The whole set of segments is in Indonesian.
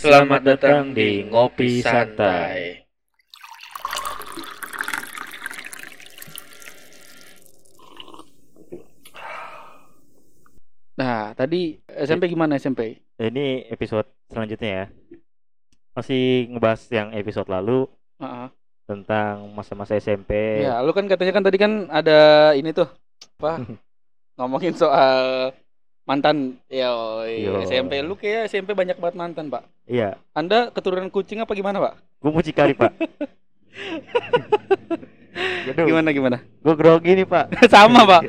Selamat datang di Ngopi Santai. Nah, tadi SMP gimana SMP? Ini episode selanjutnya ya. Masih ngebahas yang episode lalu Heeh. tentang masa-masa SMP. Ya, lu kan katanya kan tadi kan ada ini tuh apa? Ngomongin soal mantan ya. SMP lu kayak SMP banyak banget mantan, Pak. Iya, Anda keturunan kucing apa gimana, Pak? gue mucikari pak. Aduh, Gimana gimana? Gue grogi nih pak. Sama, Pak.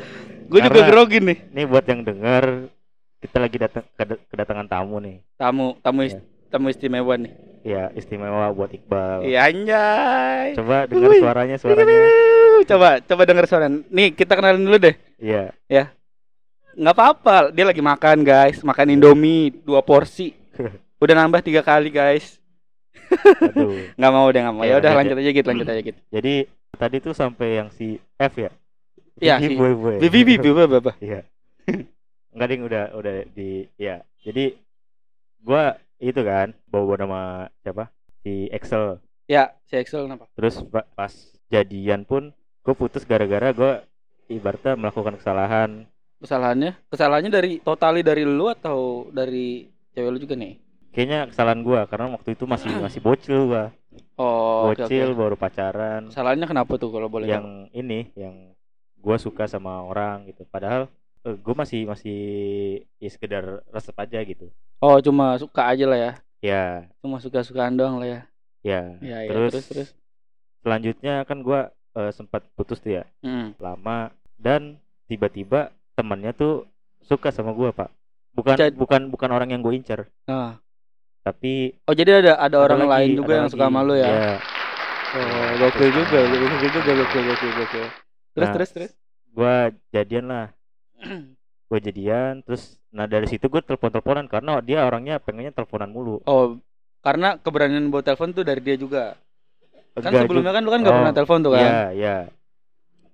Gue juga grogi nih. Ini buat yang denger, kita lagi datang keda- kedatangan tamu nih. Tamu, tamu Ya. tamu istimewa nih. Ya istimewa buat Iqbal. Iya anjay. Coba dengar suaranya suaranya. Coba coba denger suara. Nih, kita kenalin dulu deh. Iya. nggak apa-apa dia lagi makan guys makan indomie dua porsi udah nambah tiga kali guys Aduh. nggak mau udah nggak mau Ya, ya udah lanjut lanjut aja gitu lanjut aja gitu Jadi tadi tuh sampai yang si F ya. Iya, si- boy boy. bibi bibi apa apa Iya. Enggak ding udah udah di ya. Jadi gua itu kan bawa nama siapa? Si Excel. ya si Excel kenapa Terus pa- pas jadian pun gue putus gara-gara gua ibaratnya melakukan kesalahan. kesalahannya kesalahannya dari totali dari lu atau dari cewek lu juga nih Kayaknya kesalahan gua karena waktu itu masih masih bocil gua. oh bocil oke baru pacaran. kesalahannya kenapa tuh kalau boleh yang ini yang gua suka sama orang gitu. Padahal eh, gue masih masih ya sekedar resep aja gitu. oh cuma suka aja lah ya Ya, cuma suka sukaan doang lah ya ya. ya, ya terus, terus terus selanjutnya kan gua eh, sempat putus tuh ya Hmm. lama dan tiba-tiba temannya tuh suka sama gua pak bukan Jad- bukan bukan orang yang gue incer Ah. Tapi oh jadi ada ada orang lagi- lain juga yang suka lagi. sama lu ya Ya, oh gokil juga gokil juga gokil gokil gokil terus Nah. terus terus gua jadian lah gue jadian terus nah dari situ gue telepon teleponan karena dia orangnya pengennya teleponan mulu Oh, karena keberanian buat telepon tuh dari dia juga. Kan Enggak sebelumnya juga. kan lu kan gak Oh, pernah telepon tuh kan. Iya, iya.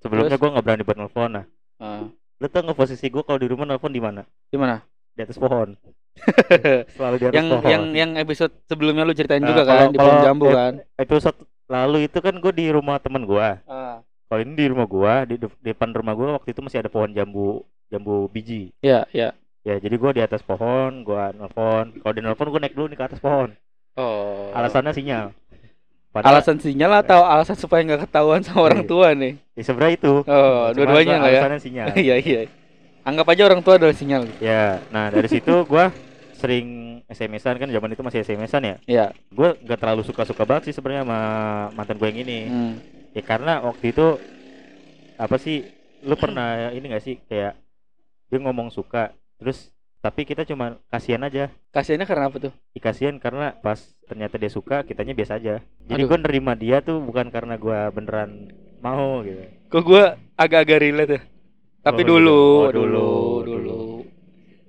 Sebelumnya Terus? gue nggak berani buat nelfon. Nah, Ah, lu tau nggak posisi gue kalau di rumah nelfon di mana? gimana? Di atas pohon. Selalu di atas yang pohon. yang yang episode sebelumnya lu ceritain Nah, juga kan kalau- di pohon jambu kan. Episode lalu itu kan gue di rumah temen gue. Ah, Kalau ini di rumah gue, di, de- depan rumah gue waktu itu masih ada pohon jambu, jambu biji. iya, iya. Ya, jadi gue di atas pohon, gue nelfon. Kalau di nelfon gue naik dulu nih ke atas pohon. Oh. Alasannya sinyal. Padahal alasan sinyal atau alasan supaya nggak ketahuan sama orang Iya. tua nih? ya, sebenarnya itu. Oh, dua-duanya lah ya. Alasannya sinyal. Iya, iya. Anggap aja orang tua adalah sinyal. Ya, nah dari situ gua sering SMS-an kan zaman itu masih SMS-an ya. Iya. Gue nggak terlalu suka-suka banget sih sebenarnya sama mantan gue yang ini. Hmm. Ya karena waktu itu apa sih lu pernah ini gak sih kayak dia ngomong suka terus tapi kita cuma kasihan aja. Kasiannya karena apa tuh? Ya, kasihan karena pas ternyata dia suka kitanya biasa aja. Jadi gue nerima dia tuh bukan karena gua beneran mau gitu. Kok gua agak-agak relate ya. Tapi Oh, dulu. Oh, dulu, dulu, dulu.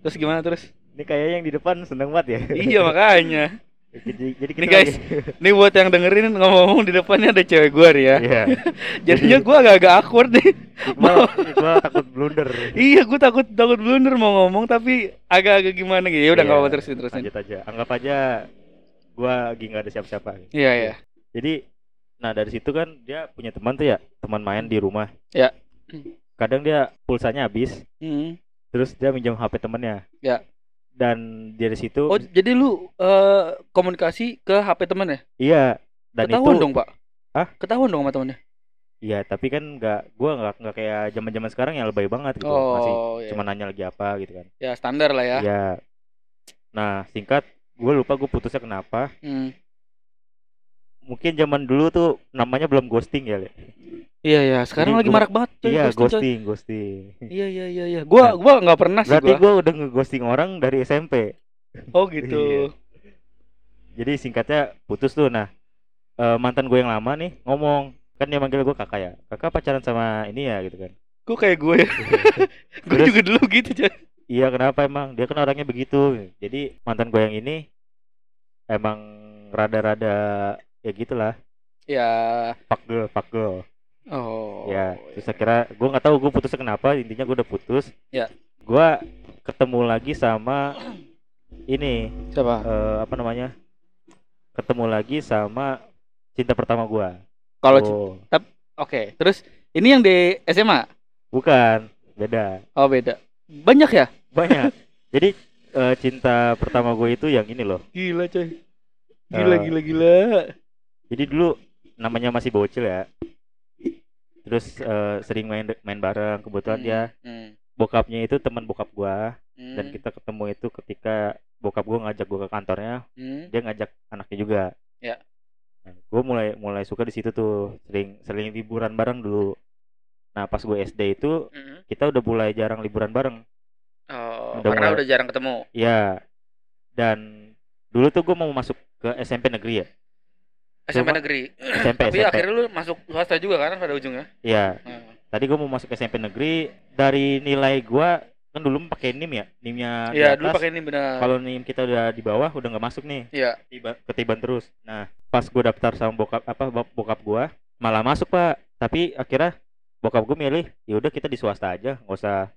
Terus gimana terus? Ini kayaknya yang di depan seneng banget ya. iya makanya. jadi, jadi Nih, kita guys. lagi- Nih buat yang dengerin ngomong-ngomong di depannya ada cewek gua nih ya. Iya. Jadinya gua agak-agak awkward nih. Iqbal, Iqbal takut blunder. iya, gua takut takut blunder mau ngomong tapi agak-agak gimana gitu. Ya udah Iya, enggak apa-apa terusin terusin. Lanjut aja. Anggap aja gua lagi nggak ada siapa-siapa. Iya, iya. Jadi nah dari situ kan dia punya teman tuh ya, teman main di rumah. Ya. Kadang dia pulsanya habis, Hmm. terus dia minjam HP temennya. Ya. Dan dari situ Oh, jadi lu eh, komunikasi ke HP temen ya? iya dan Ketahuan itu dong, Pak. Hah? Ketahuan dong sama temennya. iya tapi kan nggak gua nggak nggak kayak zaman-zaman sekarang yang lebay banget gitu. Masih Oh, iya. cuma nanya lagi apa gitu kan. Ya standar lah ya. Iya. Nah, singkat gue lupa gue putusnya kenapa. Hmm. Mungkin zaman dulu tuh namanya belum ghosting ya, Le. Iya, iya. Sekarang Jadi lagi gua- marak banget coy, Iya, ghosting, coy. ghosting, ghosting. Iya, iya, iya, iya. Gua Nah, gua nggak pernah sih Berarti gua. gue udah ngeghosting orang dari SMP. Oh, gitu. Jadi singkatnya putus tuh. Nah, eh, mantan gue yang lama nih ngomong kan dia manggil gue kakak ya. Kakak pacaran sama ini ya gitu kan. Kok kayak gue ya? gue juga dulu gitu, coy. Iya kenapa emang? Dia kan orangnya begitu. Jadi mantan gue yang ini emang rada-rada ya gitulah. Ya. Fuck girl, fuck girl. Oh. Ya, terus akhirnya gue nggak tahu gue putusnya kenapa. Intinya gue udah putus. Ya. Gue ketemu lagi sama ini Siapa? eh, apa namanya ketemu lagi sama cinta pertama gua. Kalau oh, oke, terus ini yang di SMA? bukan, beda. Oh, beda. Banyak ya? Banyak. Jadi eh, cinta pertama gue itu yang ini loh. Gila, coy. Gila, Eh. gila, gila. Jadi dulu namanya masih bocil ya. Terus eh, sering main main bareng. Kebetulan dia Hmm. bokapnya itu teman bokap gua Hmm. dan kita ketemu itu ketika bokap gua ngajak gua ke kantornya, Hmm. dia ngajak anaknya juga. Ya. Nah, gue mulai mulai suka di situ tuh, sering sering liburan bareng dulu. Nah, pas gue SD itu Hmm. kita udah mulai jarang liburan bareng. Oh, Udah karena mulai- udah jarang ketemu. Ya. Dan dulu tuh gue mau masuk ke SMP negeri ya. SMP Cuma- negeri. SMP Tapi SMP. akhirnya lu masuk swasta juga kan pada ujungnya. Iya. Nah. Tadi gue mau masuk SMP negeri dari nilai gua kan dulu pakai NIM ya, NIMnya di Iya, dulu pakai ini benar. Kalau NIM kita udah di bawah udah nggak masuk nih, Iya. tiba ketiban terus. Nah, pas gua daftar sama bokap apa bok- bokap gua malah masuk pak, tapi akhirnya bokap gua milih, ya udah kita di swasta aja, nggak usah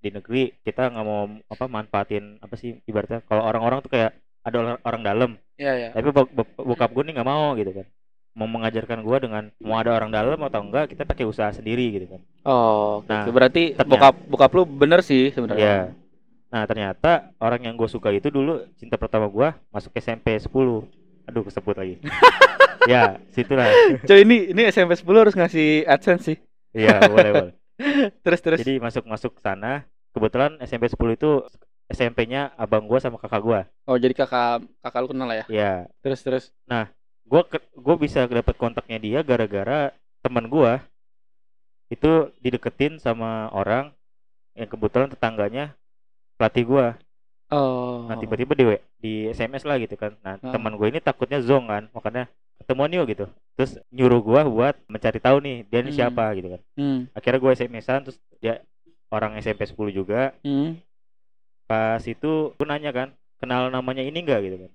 di negeri. Kita nggak mau apa manfaatin apa sih ibaratnya kalau orang-orang tuh kayak ada orang, orang dalam, Iya, iya. tapi bok- bok- bokap gua nih nggak mau gitu kan. Mau mengajarkan gua dengan mau ada orang dalam atau enggak kita pakai usaha sendiri gitu kan. Oh, oke, Nah, berarti ternyata- bokap bokap lu bener sih sebenarnya. Iya. Nah ternyata orang yang gue suka itu dulu cinta pertama gua masuk SMP 10 Aduh kesebut lagi. ya situlah. Coy, ini ini SMP 10 harus ngasih AdSense sih. Iya boleh boleh. Terus terus. Jadi masuk masuk sana. Kebetulan SMP 10 itu SMP-nya abang gua sama kakak gua. oh, jadi kakak kakak lu kenal lah ya. Ya. Terus terus. Gua ke- gua bisa dapat kontaknya dia gara-gara teman gua itu dideketin sama orang yang kebetulan tetangganya pelatih gua. Oh. Nah tiba-tiba di di SMS lah gitu kan. Nah Ah. teman gue ini takutnya zong kan, makanya ketemuan yuk gitu. Terus nyuruh gua buat mencari tahu nih dia ini Hmm. siapa gitu kan. Hmm. Akhirnya gue SMS-an terus dia orang SMP 10 juga. Hmm. Pas itu gue nanya kan, kenal namanya ini enggak gitu kan.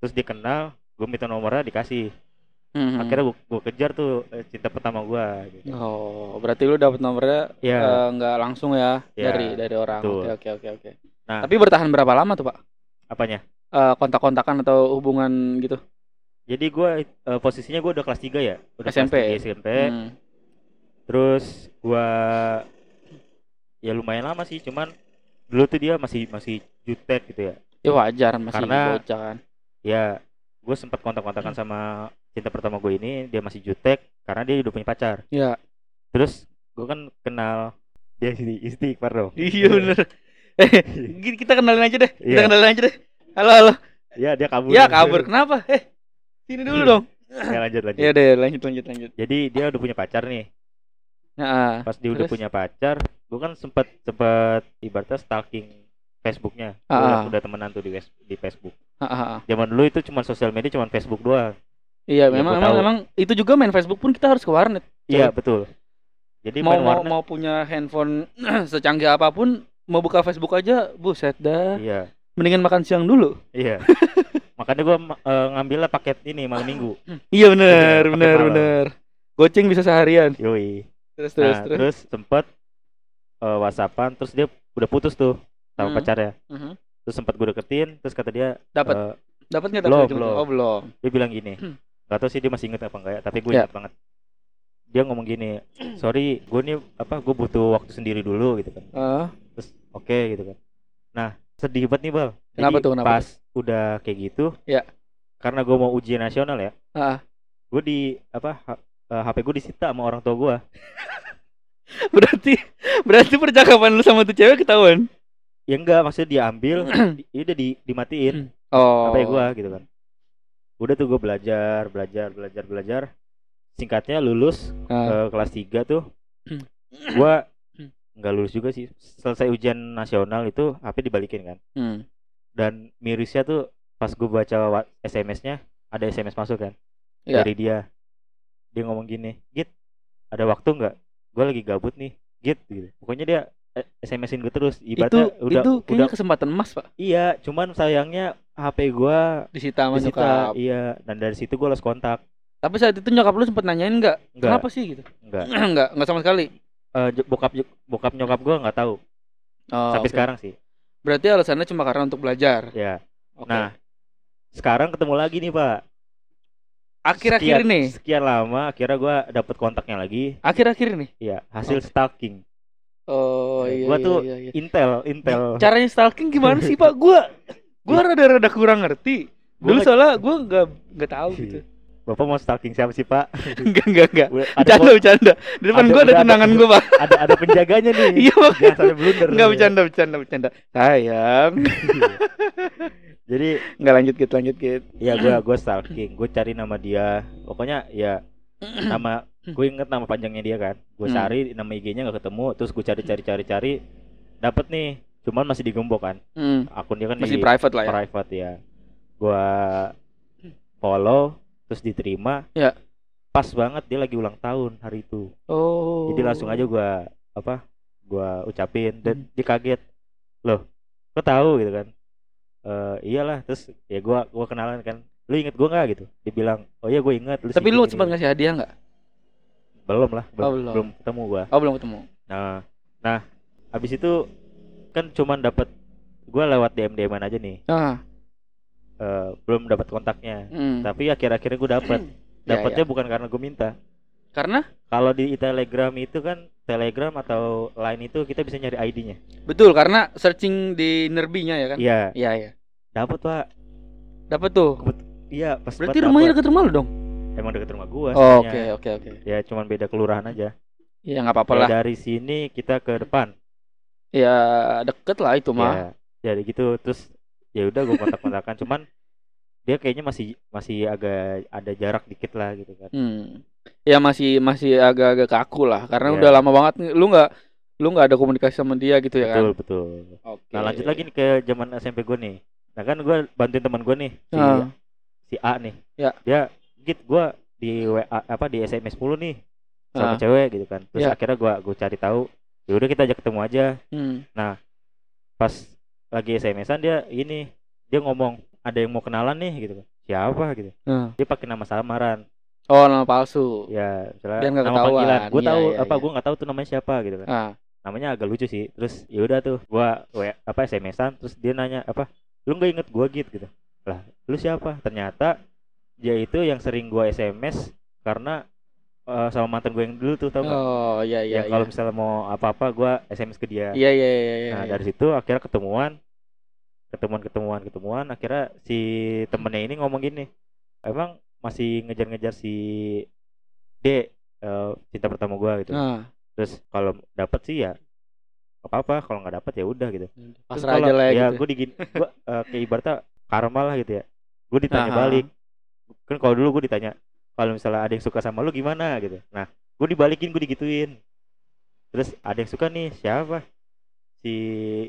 Terus dia kenal, gue minta nomornya dikasih. Hmm. Akhirnya gue, gue kejar tuh eh, cinta pertama gua gitu. Oh, berarti lu dapet nomornya Iya. eh, nggak langsung ya Iya, dari dari orang. betul. Oke oke oke oke. Nah. Tapi bertahan berapa lama tuh, Pak? Apanya? Eh, kontak-kontakan atau hubungan gitu? Jadi gue eh, posisinya gue udah kelas 3 ya, udah SMP. kelas 3 SMP. Hmm. Terus gua ya lumayan lama sih, cuman dulu tuh dia masih masih jutek gitu ya. Ya wajar masih Karena- bocah kan. Ya, gue sempat kontak-kontakan sama cinta pertama gue ini, dia masih jutek karena dia udah punya pacar. Iya. Terus gue kan kenal dia sini istighfar dong. Iya bener. Eh, kita kenalin aja deh. Kita Iya. kenalin aja deh. Halo halo. Ya dia kabur. Ya kabur. Kenapa? Eh, sini dulu dong. Ya lanjut lanjut. Ya deh, lanjut lanjut lanjut. Jadi dia udah punya pacar nih. Nah, Pas dia udah Terus? punya pacar, gue kan sempat sempat ibaratnya stalking Facebooknya. Gua Ah. udah, udah temenan tuh di di Facebook. ah, ah, ah. Zaman dulu itu cuma sosial media cuma Facebook doang. iya Ya, memang memang memang itu juga main Facebook pun kita harus ke warnet. Iya betul. Jadi mau mau warnet. mau punya handphone secanggih apa pun, mau buka Facebook aja, buset dah. Iya Mendingan makan siang dulu. iya. Makanya gua uh, ngambilnya paket ini malam minggu. Iya bener bener malam. bener. Goceng bisa seharian. Yoi. Terus terus Nah terus. terus sempet uh, WhatsAppan terus dia udah putus tuh sama Hmm. pacarnya. Mhm. Terus sempet gue deketin terus kata dia Dapat uh, dapat nggak belum, belum. Oh belum. dia bilang gini. Hmm. Gak tau sih dia masih inget apa enggak ya, tapi gue Ya. inget banget. Dia ngomong gini, sorry, gue nih apa, gue butuh waktu sendiri dulu gitu kan. Ah, terus oke gitu kan nah sedih banget nih bal Kenapa Jadi tuh, kenapa pas udah kayak gitu Ya. karena gue mau ujian nasional ya ah. gue di apa H- eh, HP gue disita sama orang tua gue Berarti berarti percakapan lu sama tuh cewek ketahuan. ya enggak maksudnya diambil di, ya udah di, dimatiin Oh. HP gue gitu kan udah tuh gue belajar belajar belajar belajar singkatnya lulus Ah. eh, kelas 3 tuh Hmm. gue nggak lulus juga sih selesai ujian nasional itu HP dibalikin kan Hmm. dan mirisnya tuh pas gue baca SMS-nya ada SMS masuk kan Iya. dari dia dia ngomong gini git ada waktu nggak gue lagi gabut nih git gitu pokoknya dia eh, SMS-in gue terus Itu ibaratnya udah itu udah kesempatan emas, Pak. iya cuman sayangnya HP gue Disita sama disita nyokap. iya dan dari situ gue lost kontak Tapi saat itu nyokap lu sempet nanyain enggak? Enggak. Kenapa sih gitu? enggak enggak, enggak sama sekali. Eh, j- bokap bokap nyokap gue nggak tahu Oh, sampai oke. sekarang sih Berarti alasannya cuma karena untuk belajar. ya Oke. nah sekarang ketemu lagi nih pak Akhir-akhir sekian- ini. sekian lama akhirnya gua dapet kontaknya lagi Akhir-akhir ini. Iya, hasil Oke. stalking. Oh Ya, iya. gua iya, tuh iya, iya. Intel, Intel. Caranya stalking gimana sih Pak? Gua gua rada-rada kurang ngerti. Gua Dulu lagi- soalnya gua nggak nggak tahu gitu. Bapak mau stalking siapa sih, Pak? Enggak enggak enggak. Bercanda bercanda. Di depan gua ada tunangan gua Pak. ada ada penjaganya nih. Iya Pak. Jangan sampai blunder. Enggak bercanda bercanda bercanda. Sayang. Jadi Enggak lanjut gitu lanjut gitu. ya gua gua stalking, gua cari nama dia. Pokoknya ya nama gue inget nama panjangnya dia kan. Gue Hmm. cari nama IG-nya nggak ketemu, terus gue cari cari cari cari dapat nih. Cuman masih digembok kan. Hmm, Akun dia kan masih di private lah ya. private ya. Gua follow terus diterima. Ya. Pas banget dia lagi ulang tahun hari itu. Oh. Jadi langsung aja gua apa? Gua ucapin dan Hmm. dia kaget. Loh, kok tahu gitu kan? Eh iyalah, terus ya gua gua kenalan kan. Lu inget gua nggak gitu? Dia bilang, "Oh iya gue inget." Lu Tapi lu sempat gini." ngasih hadiah enggak? belum lah, belum, Oh, belum. belum ketemu gua. Oh, belum ketemu. Nah, nah, habis itu kan cuman dapat gua lewat DM DM aja nih. Ah. Eh, belum dapat kontaknya. hmm. Tapi akhir-akhirnya gue dapet. Ya, Dapatnya ya. bukan karena gue minta. Karena Kalau di Telegram itu kan Telegram atau Line itu kita bisa nyari ID-nya. betul karena searching di nerbinya ya kan? Iya, Iya, iya. dapat pak. Dapat tuh. Iya, pas Berarti banget rumahnya dapet. dekat rumah lu dong? Emang deket rumah gua. Oh, Oke, oke, oke. Ya cuman beda kelurahan aja. Ya nggak apa-apa Ya, lah. dari sini kita ke depan. Ya deket lah itu mah. Ya, jadi gitu terus ya udah gue kontak-kontakan cuman dia kayaknya masih masih agak ada jarak dikit lah gitu kan. Hmm. Ya masih masih agak-agak kaku lah karena Iya. udah lama banget nih. lu nggak lu nggak ada komunikasi sama dia gitu ya betul kan? betul. Oke. Nah lanjut lagi nih ke zaman SMP gue nih. Nah kan gue bantuin teman gue nih si, Ah. si A nih. Ya. Dia git gue di WA apa di SMS 10 nih sama cewek gitu kan. Terus Ya. akhirnya gue gue cari tahu. Ya udah kita ajak ketemu aja. Hmm. Pas lagi SMS-an dia ini dia ngomong ada yang mau kenalan nih gitu kan. Siapa gitu. Nah. Dia pakai nama samaran. Oh nama palsu. Ya, misalnya Biar nggak nama ketahuan. panggilan. Gue Iya, tahu iya, apa iya. gue nggak tahu tuh namanya siapa gitu kan. Ah. Namanya agak lucu sih. Terus ya udah tuh gua WA apa SMS-an terus dia nanya apa? Lu nggak inget gua gitu gitu. Lah, lu siapa? Ternyata dia itu yang sering gua SMS karena eh, sama mantan gue yang dulu tuh tau nggak? Oh iya iya. yang kalau iya. misalnya mau apa-apa gua SMS ke dia. Iya iya iya. iya, Nah, iya. dari situ akhirnya ketemuan ketemuan ketemuan ketemuan akhirnya si temennya ini ngomong gini emang masih ngejar-ngejar si D eh, cinta pertama gua gitu. Nah, terus kalau dapet sih ya apa-apa. Kalau nggak dapet ya udah gitu. Terus pasrah aja kalau- lah ya gitu. gue digin gua eh, kayak ibaratnya karma lah gitu ya. Gue ditanya Aha. balik. Kan kalau dulu gue ditanya kalau misalnya ada yang suka sama lu gimana? gitu. Nah gue dibalikin gue digituin. Terus ada yang suka nih siapa? Si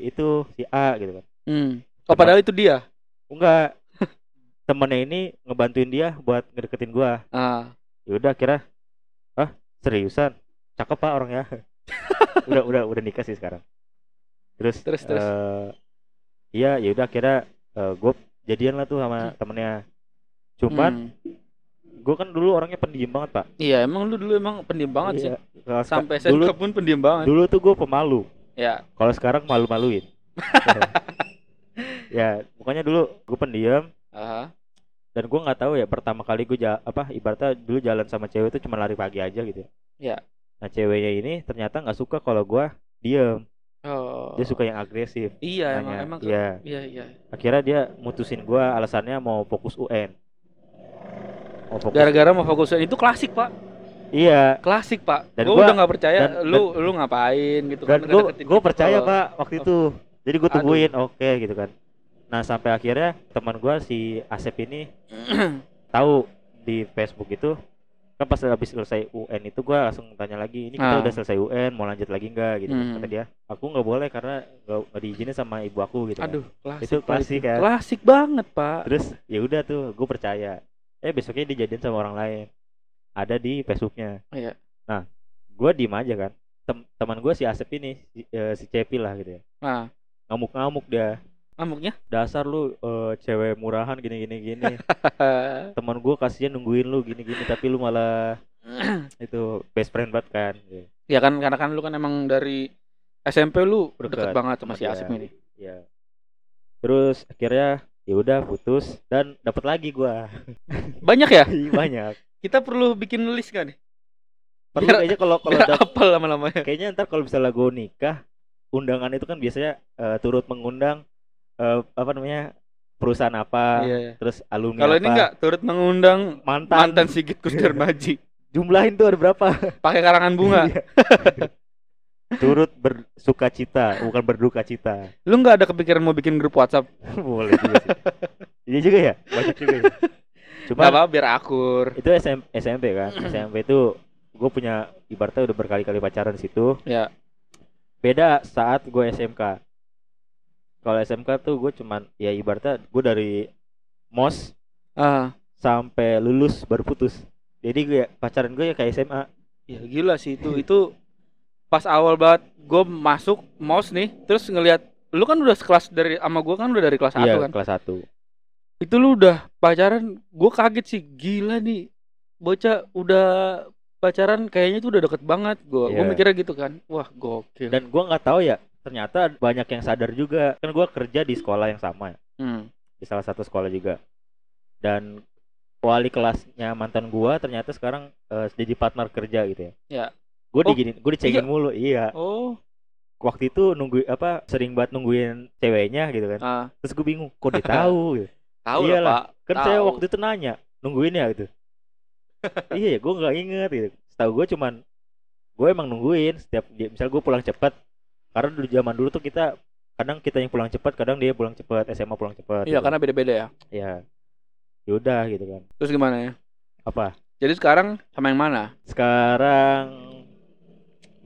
itu si A gitu kan. Hmm. Oh padahal itu dia. enggak temennya ini ngebantuin dia buat ngedeketin gua Ah. ya udah kira ah seriusan cakep pak orangnya udah udah udah nikah sih sekarang terus Terus, terus. eh, iya ya udah kira gue jadian lah tuh sama temennya cuman Hmm. gue kan dulu orangnya pendiam banget pak Iya emang lu dulu emang pendiam banget sih. Iya. Kalau seka- Sampai dulu SMK pun pendiam banget. dulu tuh gue pemalu Ya. kalau sekarang malu-maluin ya pokoknya dulu gue pendiam Aha. dan gue nggak tahu ya pertama kali gue ja apa ibaratnya dulu jalan sama cewek itu cuma lari pagi aja gitu Iya. nah ceweknya ini ternyata nggak suka kalau gue diem Oh. dia suka yang agresif Iya emang Nanya, emang. iya Iya iya. akhirnya dia mutusin gue alasannya mau fokus UN mau fokus Gara-gara mau fokusin itu klasik pak. iya Klasik pak. Dan gue gua- udah nggak percaya. dan- lu lu ngapain gitu dan kan? gue gitu percaya kalau- pak waktu itu jadi gue tungguin oke gitu kan nah sampai akhirnya teman gue si Asep ini tahu di Facebook itu kan pas habis selesai UN itu gua langsung tanya lagi ini Ah. kita udah selesai UN mau lanjut lagi nggak gitu Hmm. kata dia aku nggak boleh karena nggak diizinin sama ibu aku gitu kan. Aduh, klasik. Itu klasik kan. Klasik banget, Pak. terus ya udah tuh gue percaya eh besoknya dijadiin sama orang lain ada di Facebooknya Iya. nah gue diem aja kan Tem- teman gue si Asep ini si, eh, si Cepi lah gitu ya Nah, ngamuk-ngamuk dia ngamuknya? dasar lu eh, cewek murahan gini gini gini teman gue kasihan nungguin lu gini gini tapi lu malah itu best friend banget kan gitu. ya kan karena kan lu kan emang dari SMP lu deket, Deket banget sama si Asep ini. ya terus akhirnya ya udah putus dan dapat lagi gua Banyak ya? Ih, banyak Kita perlu bikin list kan? perlu Biar- kayaknya kalau kalau apal lama-lamanya. kayaknya ntar kalau misalnya gue nikah undangan itu kan biasanya eh, turut mengundang eh, apa namanya perusahaan apa Iya, iya. terus alumni Kalau apa ini enggak turut mengundang mantan, mantan Sigit Kusdarmaji jumlahin tuh ada berapa pakai karangan bunga. Iya. turut bersuka cita bukan berduka cita Lu nggak ada kepikiran mau bikin grup WhatsApp? boleh juga sih iya juga ya banyak juga ya cuma Gak apa biar akur. itu SM, SMP kan SMP itu gue punya ibaratnya udah berkali-kali pacaran di situ Ya. beda saat gue SMK kalau SMK tuh gue cuman ya ibaratnya gue dari mos Ah, sampai lulus baru putus jadi gue pacaran gue ya kayak SMA ya gila sih itu. Itu pas awal banget gue masuk mos nih, terus ngelihat lu kan udah sekelas dari sama gue kan udah dari kelas 1 iya kan. kelas 1 Itu lu udah pacaran, gue kaget sih. Gila nih. Bocah udah pacaran kayaknya itu udah deket banget gue. Gue Iya. mikirnya gitu kan. Wah, gokil. dan gue nggak tahu ya ternyata banyak yang sadar juga kan gue kerja di sekolah yang sama Hmm. di salah satu sekolah juga dan wali kelasnya mantan gue ternyata sekarang eh, jadi partner kerja gitu ya Ya. gue Oh, digini gue dicengin iya. mulu iya Oh, waktu itu nunggu apa sering banget nungguin ceweknya gitu kan ah, terus gue bingung kok dia tahu gitu. tahu Iyalah. lah, Pak. kan saya Tahu. waktu itu nanya nungguin ya gitu iya ya gue nggak inget gitu setahu gue cuman gue emang nungguin setiap dia misal gue pulang cepat karena dulu zaman dulu tuh kita kadang kita yang pulang cepat kadang dia pulang cepat SMA pulang cepat Iya, gitu. karena beda-beda ya. ya yaudah gitu kan Terus gimana ya? apa Jadi sekarang sama yang mana? sekarang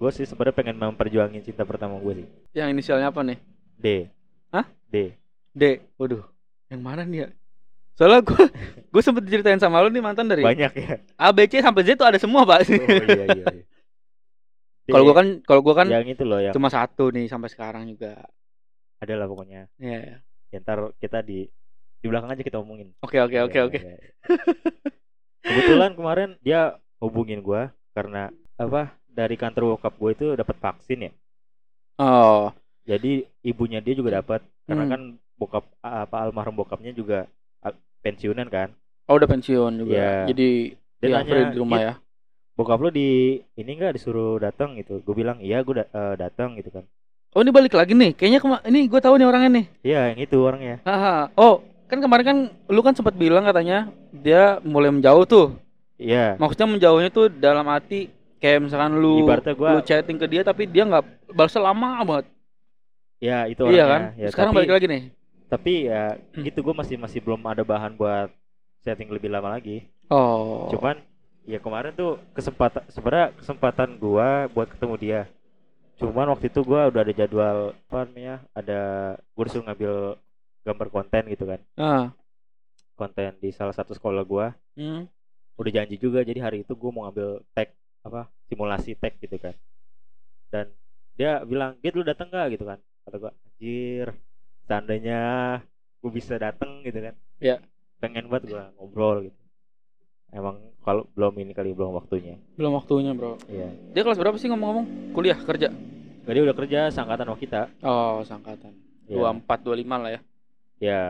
gue sih sebenarnya pengen memperjuangin cinta pertama gue sih Yang inisialnya apa nih? D Hah? D D. Waduh, yang mana nih ya? Soalnya gue gue sempet diceritain sama lu nih mantan dari banyak ya A B C sampai Z tuh ada semua pak. oh iya iya, iya. Kalau gue kan kalau gue kan yang itu loh yang cuma satu nih sampai sekarang juga. ada lah pokoknya Iya. iya. ya, ntar kita di di belakang aja kita omongin Oke oke oke Ya, oke. ya, ya. kebetulan kemarin dia hubungin gua karena apa dari kantor bokap gue itu dapat vaksin ya Oh. jadi ibunya dia juga dapat karena Hmm. kan bokap apa almarhum bokapnya juga pensiunan kan Oh udah pensiun juga. Iya. Jadi dia ya, nanya di rumah "Git, ya. Bokap lo di ini enggak disuruh datang gitu gue bilang iya gue da- eh, datang gitu kan Oh ini balik lagi nih. Kayaknya kema- ini gue tahu nih orangnya nih. iya yang itu orangnya Haha. Oh kan kemarin kan lu kan sempat bilang katanya dia mulai menjauh tuh. iya Maksudnya menjauhnya tuh dalam arti kayak misalkan lu Ibaratnya gua- lu chatting ke dia tapi dia nggak balasnya lama banget. ya itu iya orangnya kan? ya, Sekarang tapi, balik lagi nih. tapi ya Hmm. gitu gue masih masih belum ada bahan buat setting lebih lama lagi Oh. cuman ya kemarin tuh kesempatan sebenarnya kesempatan gua buat ketemu dia. Cuman waktu itu gua udah ada jadwal apa namanya ada gue disuruh ngambil gambar konten gitu kan. Ah. konten di salah satu sekolah gua. Hmm. udah janji juga jadi hari itu gua mau ngambil tag apa simulasi tag gitu kan. Dan dia bilang Git lu datang gak gitu kan. Kata gua anjir seandainya gue bisa datang gitu kan. Ya. pengen banget gua ngobrol gitu emang kalau belum ini kali belum waktunya Belum waktunya, Bro. iya Dia kelas berapa sih ngomong-ngomong? Kuliah, kerja? Nggak, dia udah kerja sangkatan sama kita Oh, sangkatan. ya, 24 25 lah ya. ya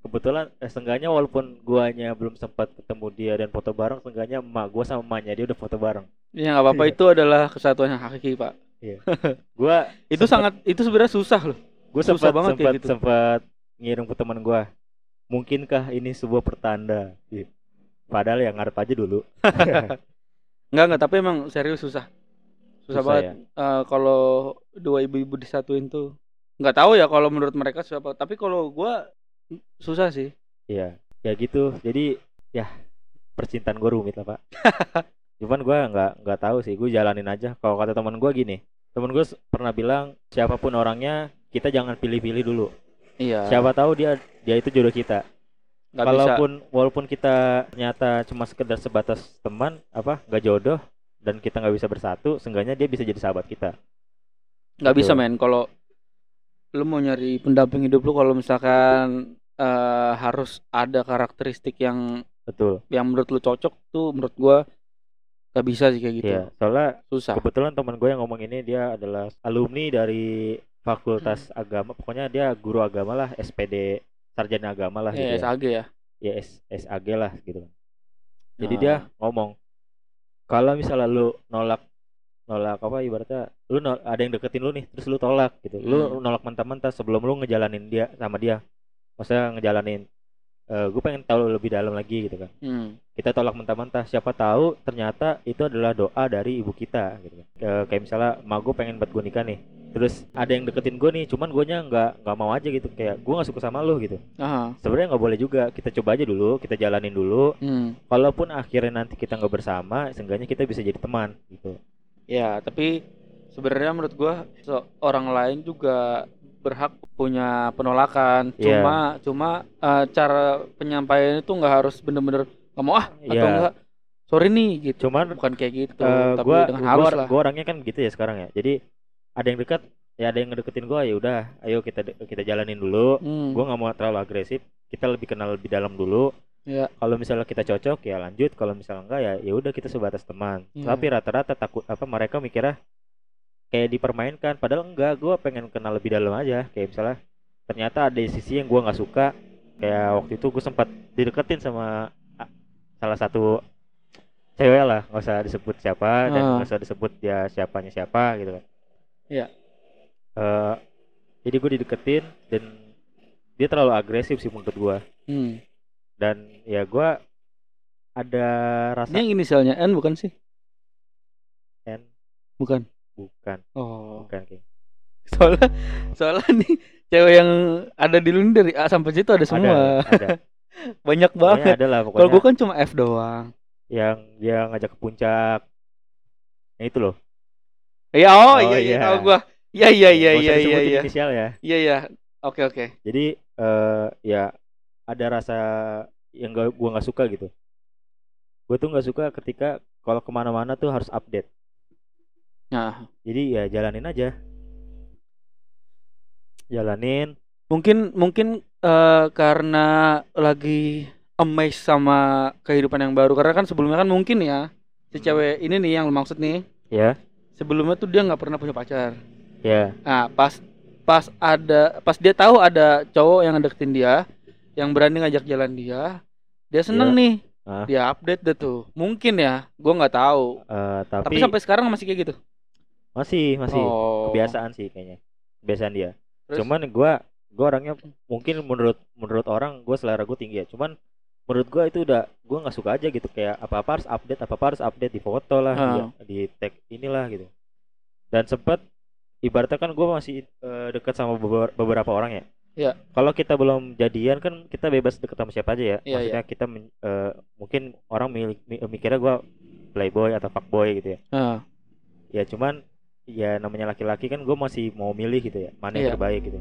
kebetulan eh, seenggaknya walaupun guanya belum sempat ketemu dia dan foto bareng seenggaknya emak gua sama emaknya dia udah foto bareng Ya nggak apa-apa Iya. itu adalah kesatuan yang hakiki, Pak. gua Itu sangat itu sebenarnya susah loh. susah sempat banget kayak sempat gitu. sempat ngirim ke teman gua mungkinkah ini sebuah pertanda Iya. Padahal ya ngarep aja dulu Enggak enggak, tapi emang serius susah. Susah, Susah banget. ya? Eh, kalau dua ibu-ibu disatuin tuh nggak tahu ya kalau menurut mereka siapa. Tapi kalau gua susah sih. Iya, ya gitu. Jadi ya percintaan gue rumit lah pak. Cuman gue nggak nggak tahu sih. Gue jalanin aja. Kalau kata teman gue gini, teman gue pernah bilang siapa pun orangnya kita jangan pilih-pilih dulu. Iya. Siapa tahu dia dia itu jodoh kita. Nggak bisa. Walaupun walaupun kita ternyata cuma sekedar sebatas teman, apa nggak jodoh dan kita nggak bisa bersatu, seenggaknya dia bisa jadi sahabat kita. nggak bisa men kalau lu mau nyari pendamping hidup lu kalau misalkan eh, harus ada karakteristik yang Betul. yang menurut lu cocok tuh menurut gua nggak bisa sih kayak gitu Iya. Soalnya susah Kebetulan teman gue yang ngomong ini dia adalah alumni dari Fakultas Hmm. Agama. Pokoknya dia guru agama lah, SPD sarjana agama lah gitu Iya, ya. SAG ya. ya S- SAG lah gitu. Jadi Ah. dia ngomong kalau misalnya lu nolak nolak apa ibaratnya lu nol- ada yang deketin lu nih terus lu tolak gitu. Lu Hmm. nolak mentah-mentah sebelum lu ngejalanin dia sama dia. Maksudnya ngejalanin gue pengen tahu lebih dalam lagi gitu kan. Hmm. Kita tolak mentah-mentah siapa tahu ternyata itu adalah doa dari ibu kita gitu kan. Ke- kayak misalnya ma gue pengen buat gue nikah nih. Terus ada yang deketin gue nih, cuman gue nggak nggak mau aja gitu kayak gue nggak suka sama lu gitu sebenarnya nggak boleh juga kita coba aja dulu kita jalanin dulu Hmm. kalaupun akhirnya nanti kita nggak bersama seenggaknya kita bisa jadi teman gitu Ya, tapi sebenarnya menurut gua so- orang lain juga berhak punya penolakan. Iya. Cuma cuma eh, cara penyampaian itu nggak harus bener-bener nggak mau ah atau Iya. enggak sorry nih gitu. cuman Bukan kayak gitu, eh, tapi gua dengan gua, halus lah. gua orangnya kan gitu ya sekarang ya jadi ada yang dekat ya ada yang ngedeketin gua ya udah ayo kita kita jalanin dulu Hmm. gua nggak mau terlalu agresif kita lebih kenal lebih dalam dulu Iya. kalau misalnya kita cocok ya lanjut kalau misalnya enggak ya ya udah kita sebatas teman Iya. tapi rata-rata takut apa mereka mikirnya kayak dipermainkan padahal enggak gua pengen kenal lebih dalam aja kayak misalnya ternyata ada sisi yang gua nggak suka kayak waktu itu gue sempat dideketin sama ah, salah satu cewek lah nggak usah disebut siapa dan Ah. nggak usah disebut dia siapanya siapa gitu kan Iya. Eh, jadi gue dideketin dan dia terlalu agresif sih menurut gua Hmm. dan ya gua ada rasa Ini yang inisialnya N bukan sih? N Bukan. Bukan Oh. bukan kayak Soalnya soalnya nih cewek yang ada di lu ini dari A sampai Z itu ada semua. ada ada Banyak banget. ada lah Kalau pokoknya gua kan cuma F doang. yang dia ngajak ke puncak yang itu loh Iya, oh, Oh, iya iya iya. tahu gua. Iya iya iya iya iya iya. inisial ya Iya iya. Oke oke. jadi eh ya ada rasa yang gak, gua nggak suka gitu gue tuh nggak suka ketika kalau ke mana-mana tuh harus update Nah, jadi ya jalanin aja. Jalanin. Mungkin mungkin eh, karena lagi amazed sama kehidupan yang baru. Karena kan sebelumnya kan mungkin ya si cewek ini nih yang maksud nih. Ya. Sebelumnya tuh dia nggak pernah punya pacar. Ya. Nah pas pas ada pas dia tahu ada cowok yang deketin dia yang berani ngajak jalan dia dia seneng Iya. nih. Ah. dia update deh tuh. Mungkin ya gua nggak tahu. Eh, tapi, tapi, sampai sekarang masih kayak gitu masih masih. Oh. kebiasaan sih kayaknya. Kebiasaan dia. Terus? cuman gua gua orangnya mungkin menurut menurut orang gua selera gue tinggi ya. Cuman menurut gua itu udah gua nggak suka aja gitu. Kayak apa apa harus update apa apa harus update di foto lah di, Ah. di tag inilah gitu. Dan sempat ibaratnya kan gua masih eh, dekat sama beber- beberapa orang ya. Iya. kalau kita belum jadian kan kita bebas deket sama siapa aja ya. Iya, maksudnya kita men- eh, mungkin orang milik mi- mikirnya gua playboy atau fuckboy gitu ya. Ah, ya cuman ya namanya laki-laki kan gue masih mau milih gitu ya mana yang Iya. terbaik gitu.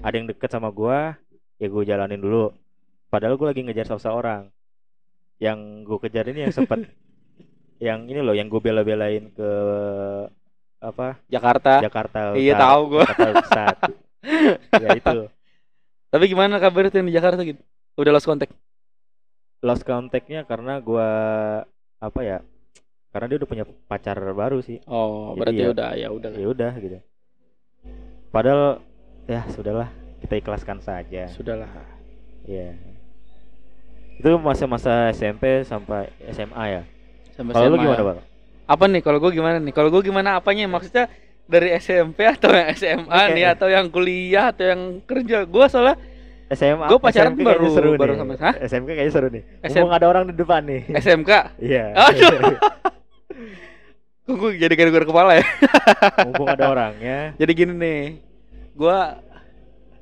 Ada yang deket sama gua ya gue jalanin dulu. Padahal gue lagi ngejar seseorang. Yang gue kejar ini yang sempat yang ini loh yang gue bela-belain ke apa? Jakarta. Jakarta iya tahu Pusat ya itu. Tapi gimana kabar tuh yang di Jakarta gitu udah lost contact? Lost contactnya karena gua apa ya karena dia udah punya pacar baru sih oh Jadi berarti ya- udah ya udah ya udah gitu padahal ya sudahlah kita ikhlaskan saja sudahlah ya itu masa-masa SMP sampai SMA ya sampai kalau lu gimana bang apa nih kalau gue gimana nih kalau gue gimana apanya maksudnya dari SMP atau yang SMA Oke. nih atau yang kuliah atau yang kerja gue soalnya SMA Gua pacaran SMK baru- seru baru nih. hah? SMK kayaknya seru nih SM Mumpung ada orang di depan nih SMK iya Aduh. Kok gue jadi gara-gara kepala ya? Mumpung ada orangnya. Jadi gini nih gue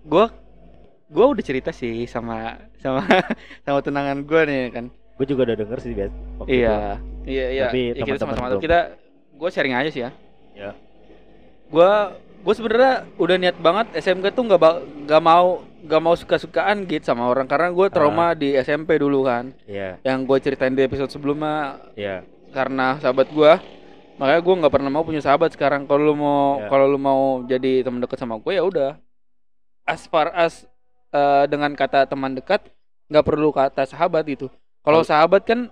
gue gue udah cerita sih sama sama sama tunangan gue nih kan. Gue juga udah denger sih biasa iya. Iya iya. Tapi ya, kita sama-sama. kita gue sharing aja sih ya. Ya. gue gue sebenarnya udah niat banget SMK tuh nggak nggak mau nggak mau suka-sukaan gitu sama orang. Karena gue trauma di SMP dulu kan. Iya. Yang gue ceritain di episode sebelumnya. Iya. Karena sahabat gue makanya gue nggak pernah mau punya sahabat sekarang kalau lu mau Ya. kalau lu mau jadi teman dekat sama gue ya udah as far as eh, dengan kata teman dekat nggak perlu kata sahabat gitu kalau sahabat kan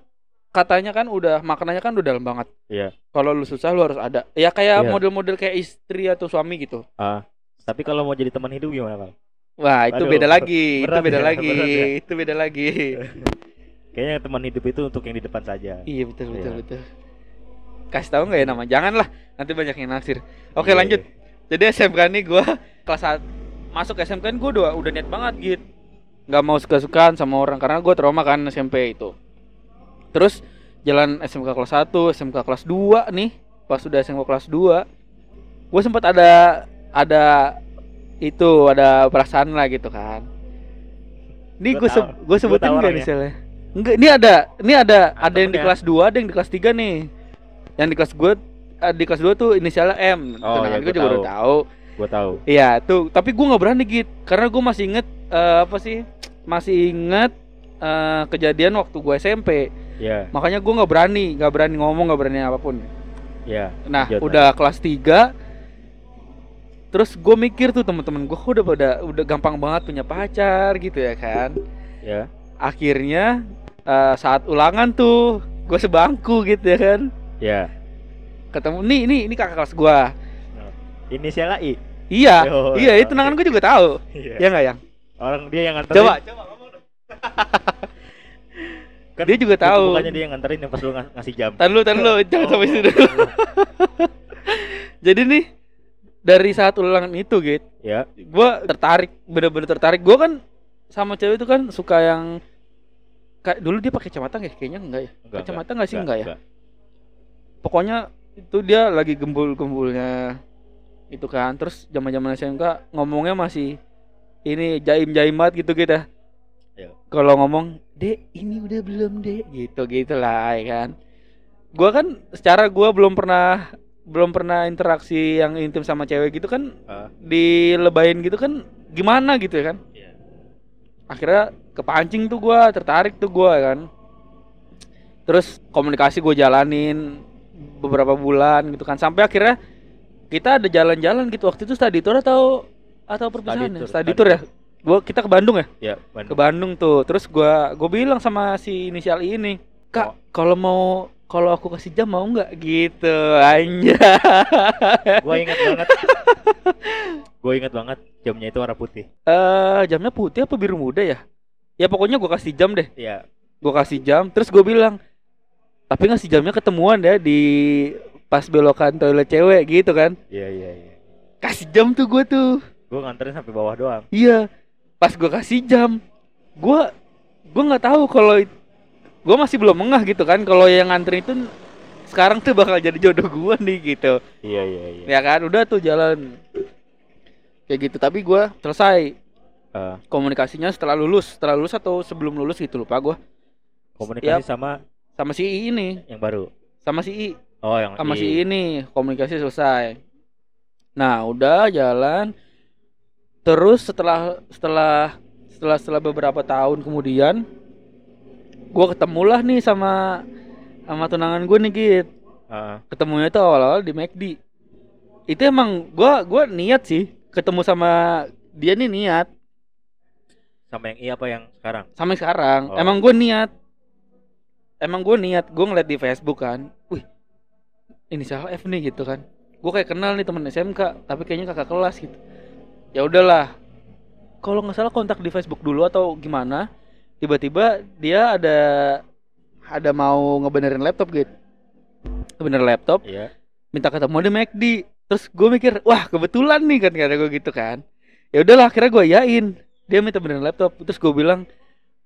katanya kan udah maknanya kan udah dalam banget iya kalau lu susah lu harus ada ya kayak Iya. model-model kayak istri atau suami gitu ah tapi kalau mau jadi teman hidup gimana bang Wah, itu Aduh, beda lagi. Itu beda ya, lagi. ya. Itu beda lagi. Kayaknya teman hidup itu untuk yang di depan saja. iya, betul betul Iya. betul. Kasih tahu nggak ya nama? Janganlah, nanti banyak yang naksir. Oke, Iya, lanjut. iya. Jadi SMK nih gua kelas 1 masuk SMK kan gua udah udah niat banget gitu. Nggak mau suka-sukaan sama orang karena gua trauma kan SMP itu. Terus jalan SMK kelas 1, SMK kelas 2 nih. Pas udah SMK kelas 2, gua sempat ada ada itu ada perasaan lah gitu kan. Ini Gua gue tahu. gue Gua sebutin orangnya. misalnya? Enggak, ini ada ini ada ada yang di temennya. kelas 2, ada yang di kelas 3 nih. Yang di kelas gue di kelas 2 tuh inisialnya M. Oh, Tunangan iya, gue juga udah tahu. tahu. Gua tahu. Iya, tuh. Tapi gue nggak berani gitu, karena gue masih inget eh, apa sih? Masih inget eh, kejadian waktu gue SMP. Iya, Makanya gue nggak berani, nggak berani ngomong, nggak berani apa pun. iya. Nah, Lanjut, udah kelas 3 Terus gue mikir tuh teman-teman gue udah pada udah gampang banget punya pacar gitu ya kan. Ya. Akhirnya eh, saat ulangan tuh gue sebangku gitu ya kan. Ya. Ketemu nih ini ini kakak kelas gue. Inisial I. Iya, Oh, iya itu tunangan gue juga tahu. Iya. Ya nggak yang? Orang dia yang nganterin. Coba, coba ngomong dong. Kan dia juga tahu. Bukannya dia yang nganterin yang pas lu ngas- ngasih jam. Tar lu, tar lu, jangan Oh, sampai situ. Jadi nih dari saat ulangan itu gitu, Ya. gua tertarik, bener-bener tertarik. Gua kan sama cewek itu kan suka yang kayak dulu dia pakai kacamata nggak? Kayaknya enggak ya. Enggak, kacamata nggak sih enggak, ya? Pokoknya itu dia lagi gembul-gembulnya itu kan. Terus zaman-zaman SMK ngomongnya masih ini jaim-jaim banget gitu kita. Iya. Kalau ngomong, "Dek, ini udah belum, Dek?" gitu gitulah ya kan. Gua kan secara gua belum pernah belum pernah interaksi yang intim sama cewek gitu kan Ah. dilebayin gitu kan gimana gitu ya kan Iya. akhirnya kepancing tuh gua tertarik tuh gua kan terus komunikasi gue jalanin beberapa bulan gitu kan. Sampai akhirnya kita ada jalan-jalan gitu. Waktu itu study tour atau atau perpisahan ya? tour, study study tour ya? gua kita ke Bandung ya? Ya, ke Bandung. Bandung tuh. Terus gua gue bilang sama si inisial ini kak Oh. kalau mau kalau aku kasih jam mau nggak? Gitu anja Gua ingat banget. Gua ingat banget jamnya itu warna putih. eh jamnya putih apa biru muda ya? Ya pokoknya gua kasih jam deh. Iya. gue kasih jam. Terus gue bilang tapi ngasih jamnya ketemuan ya di pas belokan toilet cewek gitu kan? Iya, iya, iya. kasih jam tuh gue tuh. Gua nganterin sampai bawah doang. iya. Pas gue kasih jam gue gue nggak tahu kalau gue masih belum mengah gitu kan. Kalau yang nganterin itu sekarang tuh bakal jadi jodoh gue nih gitu. Iya, iya, iya. ya kan udah tuh jalan. Kayak gitu tapi gue selesai. Eh, komunikasinya setelah lulus setelah lulus atau sebelum lulus gitu lupa gue komunikasi sama sama si I ini yang baru. sama si I Oh, yang sama i- si ini komunikasi selesai. Nah udah jalan. Terus setelah setelah setelah setelah beberapa tahun kemudian, gua ketemulah nih sama sama tunangan gue nih Git. Heeh. Ketemunya itu awal-awal di McD. Itu emang gua gua niat sih ketemu sama dia nih niat sama yang I apa yang sekarang? sampai sekarang. Oh. Emang gue niat. Emang gue niat, gue ngeliat di Facebook kan. Wih, inisial F nih gitu kan. Gue kayak kenal nih temen SMK, tapi kayaknya kakak kelas gitu. Ya udahlah. Kalau nggak salah kontak di Facebook dulu atau gimana? Tiba-tiba dia ada ada mau ngebenerin laptop gitu. Ngebenerin laptop, Iya. minta ketemu di McD. Terus gue mikir, wah kebetulan nih kan kata gue gitu kan. Ya udahlah, akhirnya gue yain. Dia minta benerin laptop. Terus gue bilang,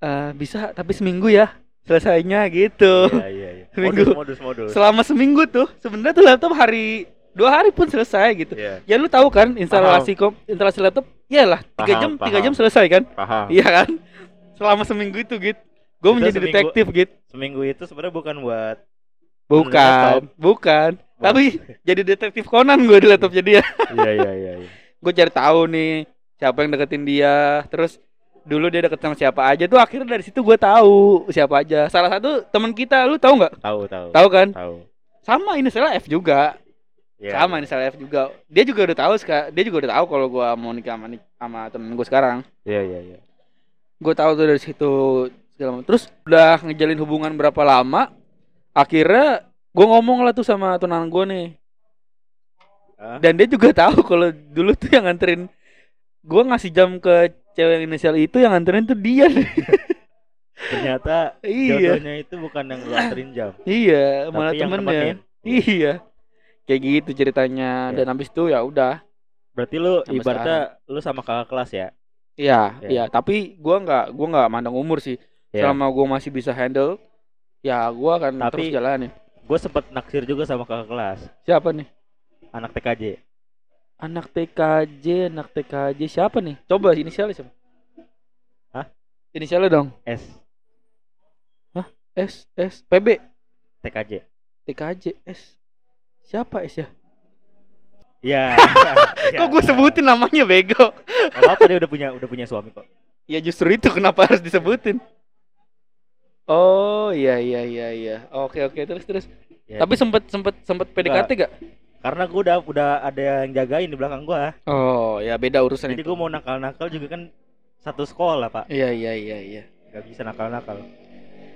"Eh, bisa tapi seminggu ya selesainya gitu. Iya, iya, iya. Seminggu. Modus, modus, modus. Selama seminggu tuh sebenarnya tuh laptop hari dua hari pun selesai gitu. Iya, Ya lu tahu kan instalasi kom instalasi laptop, iyalah tiga jam tiga jam selesai kan? paham. Iya kan? Selama seminggu itu gitu. Gue menjadi seminggu- detektif gitu. Seminggu itu sebenarnya bukan buat Bukan, laptop. bukan. Buat- Tapi jadi detektif Conan gue di laptop jadi ya. Iya, iya, iya, iya. gue cari tahu nih siapa yang deketin dia terus dulu dia deket sama siapa aja tuh akhirnya dari situ gue tahu siapa aja salah satu teman kita lu tahu nggak Tahu, tahu. tahu kan Tahu. sama ini salah F juga Iya. sama ini salah F juga dia juga udah tahu dia juga udah tahu kalau gue mau nikah sama, sama temen gue sekarang Iya, iya, iya. gue tahu tuh dari situ segala macam terus udah ngejalin hubungan berapa lama akhirnya gue ngomong lah tuh sama tunangan gue nih Hah? dan dia juga tahu kalau dulu tuh yang nganterin gue ngasih jam ke cewek inisial itu yang nganterin tuh dia. Ternyata iya. jodohnya itu bukan yang lu anterin jam, iya malah temennya. iya. Kayak gitu ceritanya. Iya. dan habis itu ya udah. Berarti lu Sampai ibaratnya lu sama kakak kelas ya? iya Iya. iya. Tapi gua nggak gua nggak mandang umur sih. Iya. selama gua masih bisa handle ya gua akan Tapi- terus jalanin. Gue sempet naksir juga sama kakak kelas, siapa nih? Anak TKJ. Anak TKJ anak TKJ siapa nih? Coba inisialnya siapa? Hah? inisialnya dong. S. S S. PB TKJ. TKJ S. Siapa S ya? Iya. kok gue sebutin namanya bego? Gak apa dia udah punya udah punya suami kok. ya justru itu kenapa harus disebutin. Oh iya iya iya iya. Oke oke. Terus terus. Ya, tapi sempet sempet sempet PDKT gak karena gue udah udah ada yang jagain di belakang gua. oh ya beda urusan Jadi itu gue mau nakal-nakal juga kan satu sekolah pak, iya iya iya iya gak bisa nakal-nakal.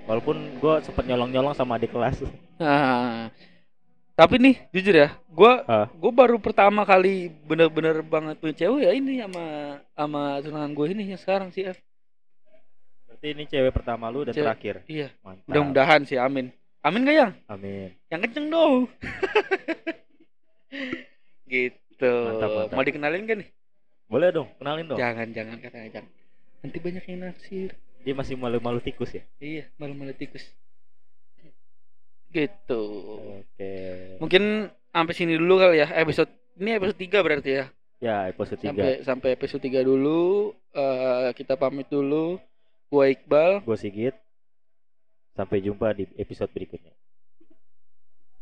Walaupun gue sempet nyolong-nyolong sama adik kelas. Nah, tapi nih jujur ya, gua Ah. gua baru pertama kali bener-bener banget punya cewek ya ini sama sama tunangan gue ini yang sekarang sih F. Berarti ini cewek pertama lu dan Cewek- terakhir. Iya, mudah-mudahan sih, amin. Amin gak yang? Amin. Yang kenceng dong. gitu. Mantap, mantap. Mau dikenalin kan nih? Boleh dong, kenalin dong. Jangan, jangan katanya jangan. Nanti banyak yang naksir. Dia masih malu-malu tikus ya. Iya, malu-malu tikus. Gitu. Oke. Mungkin sampai sini dulu kali ya episode ini episode 3 berarti ya. Ya episode 3 sampai sampai episode 3 dulu eh, kita pamit dulu gua Iqbal Gue Sigit. Sampai jumpa di episode berikutnya.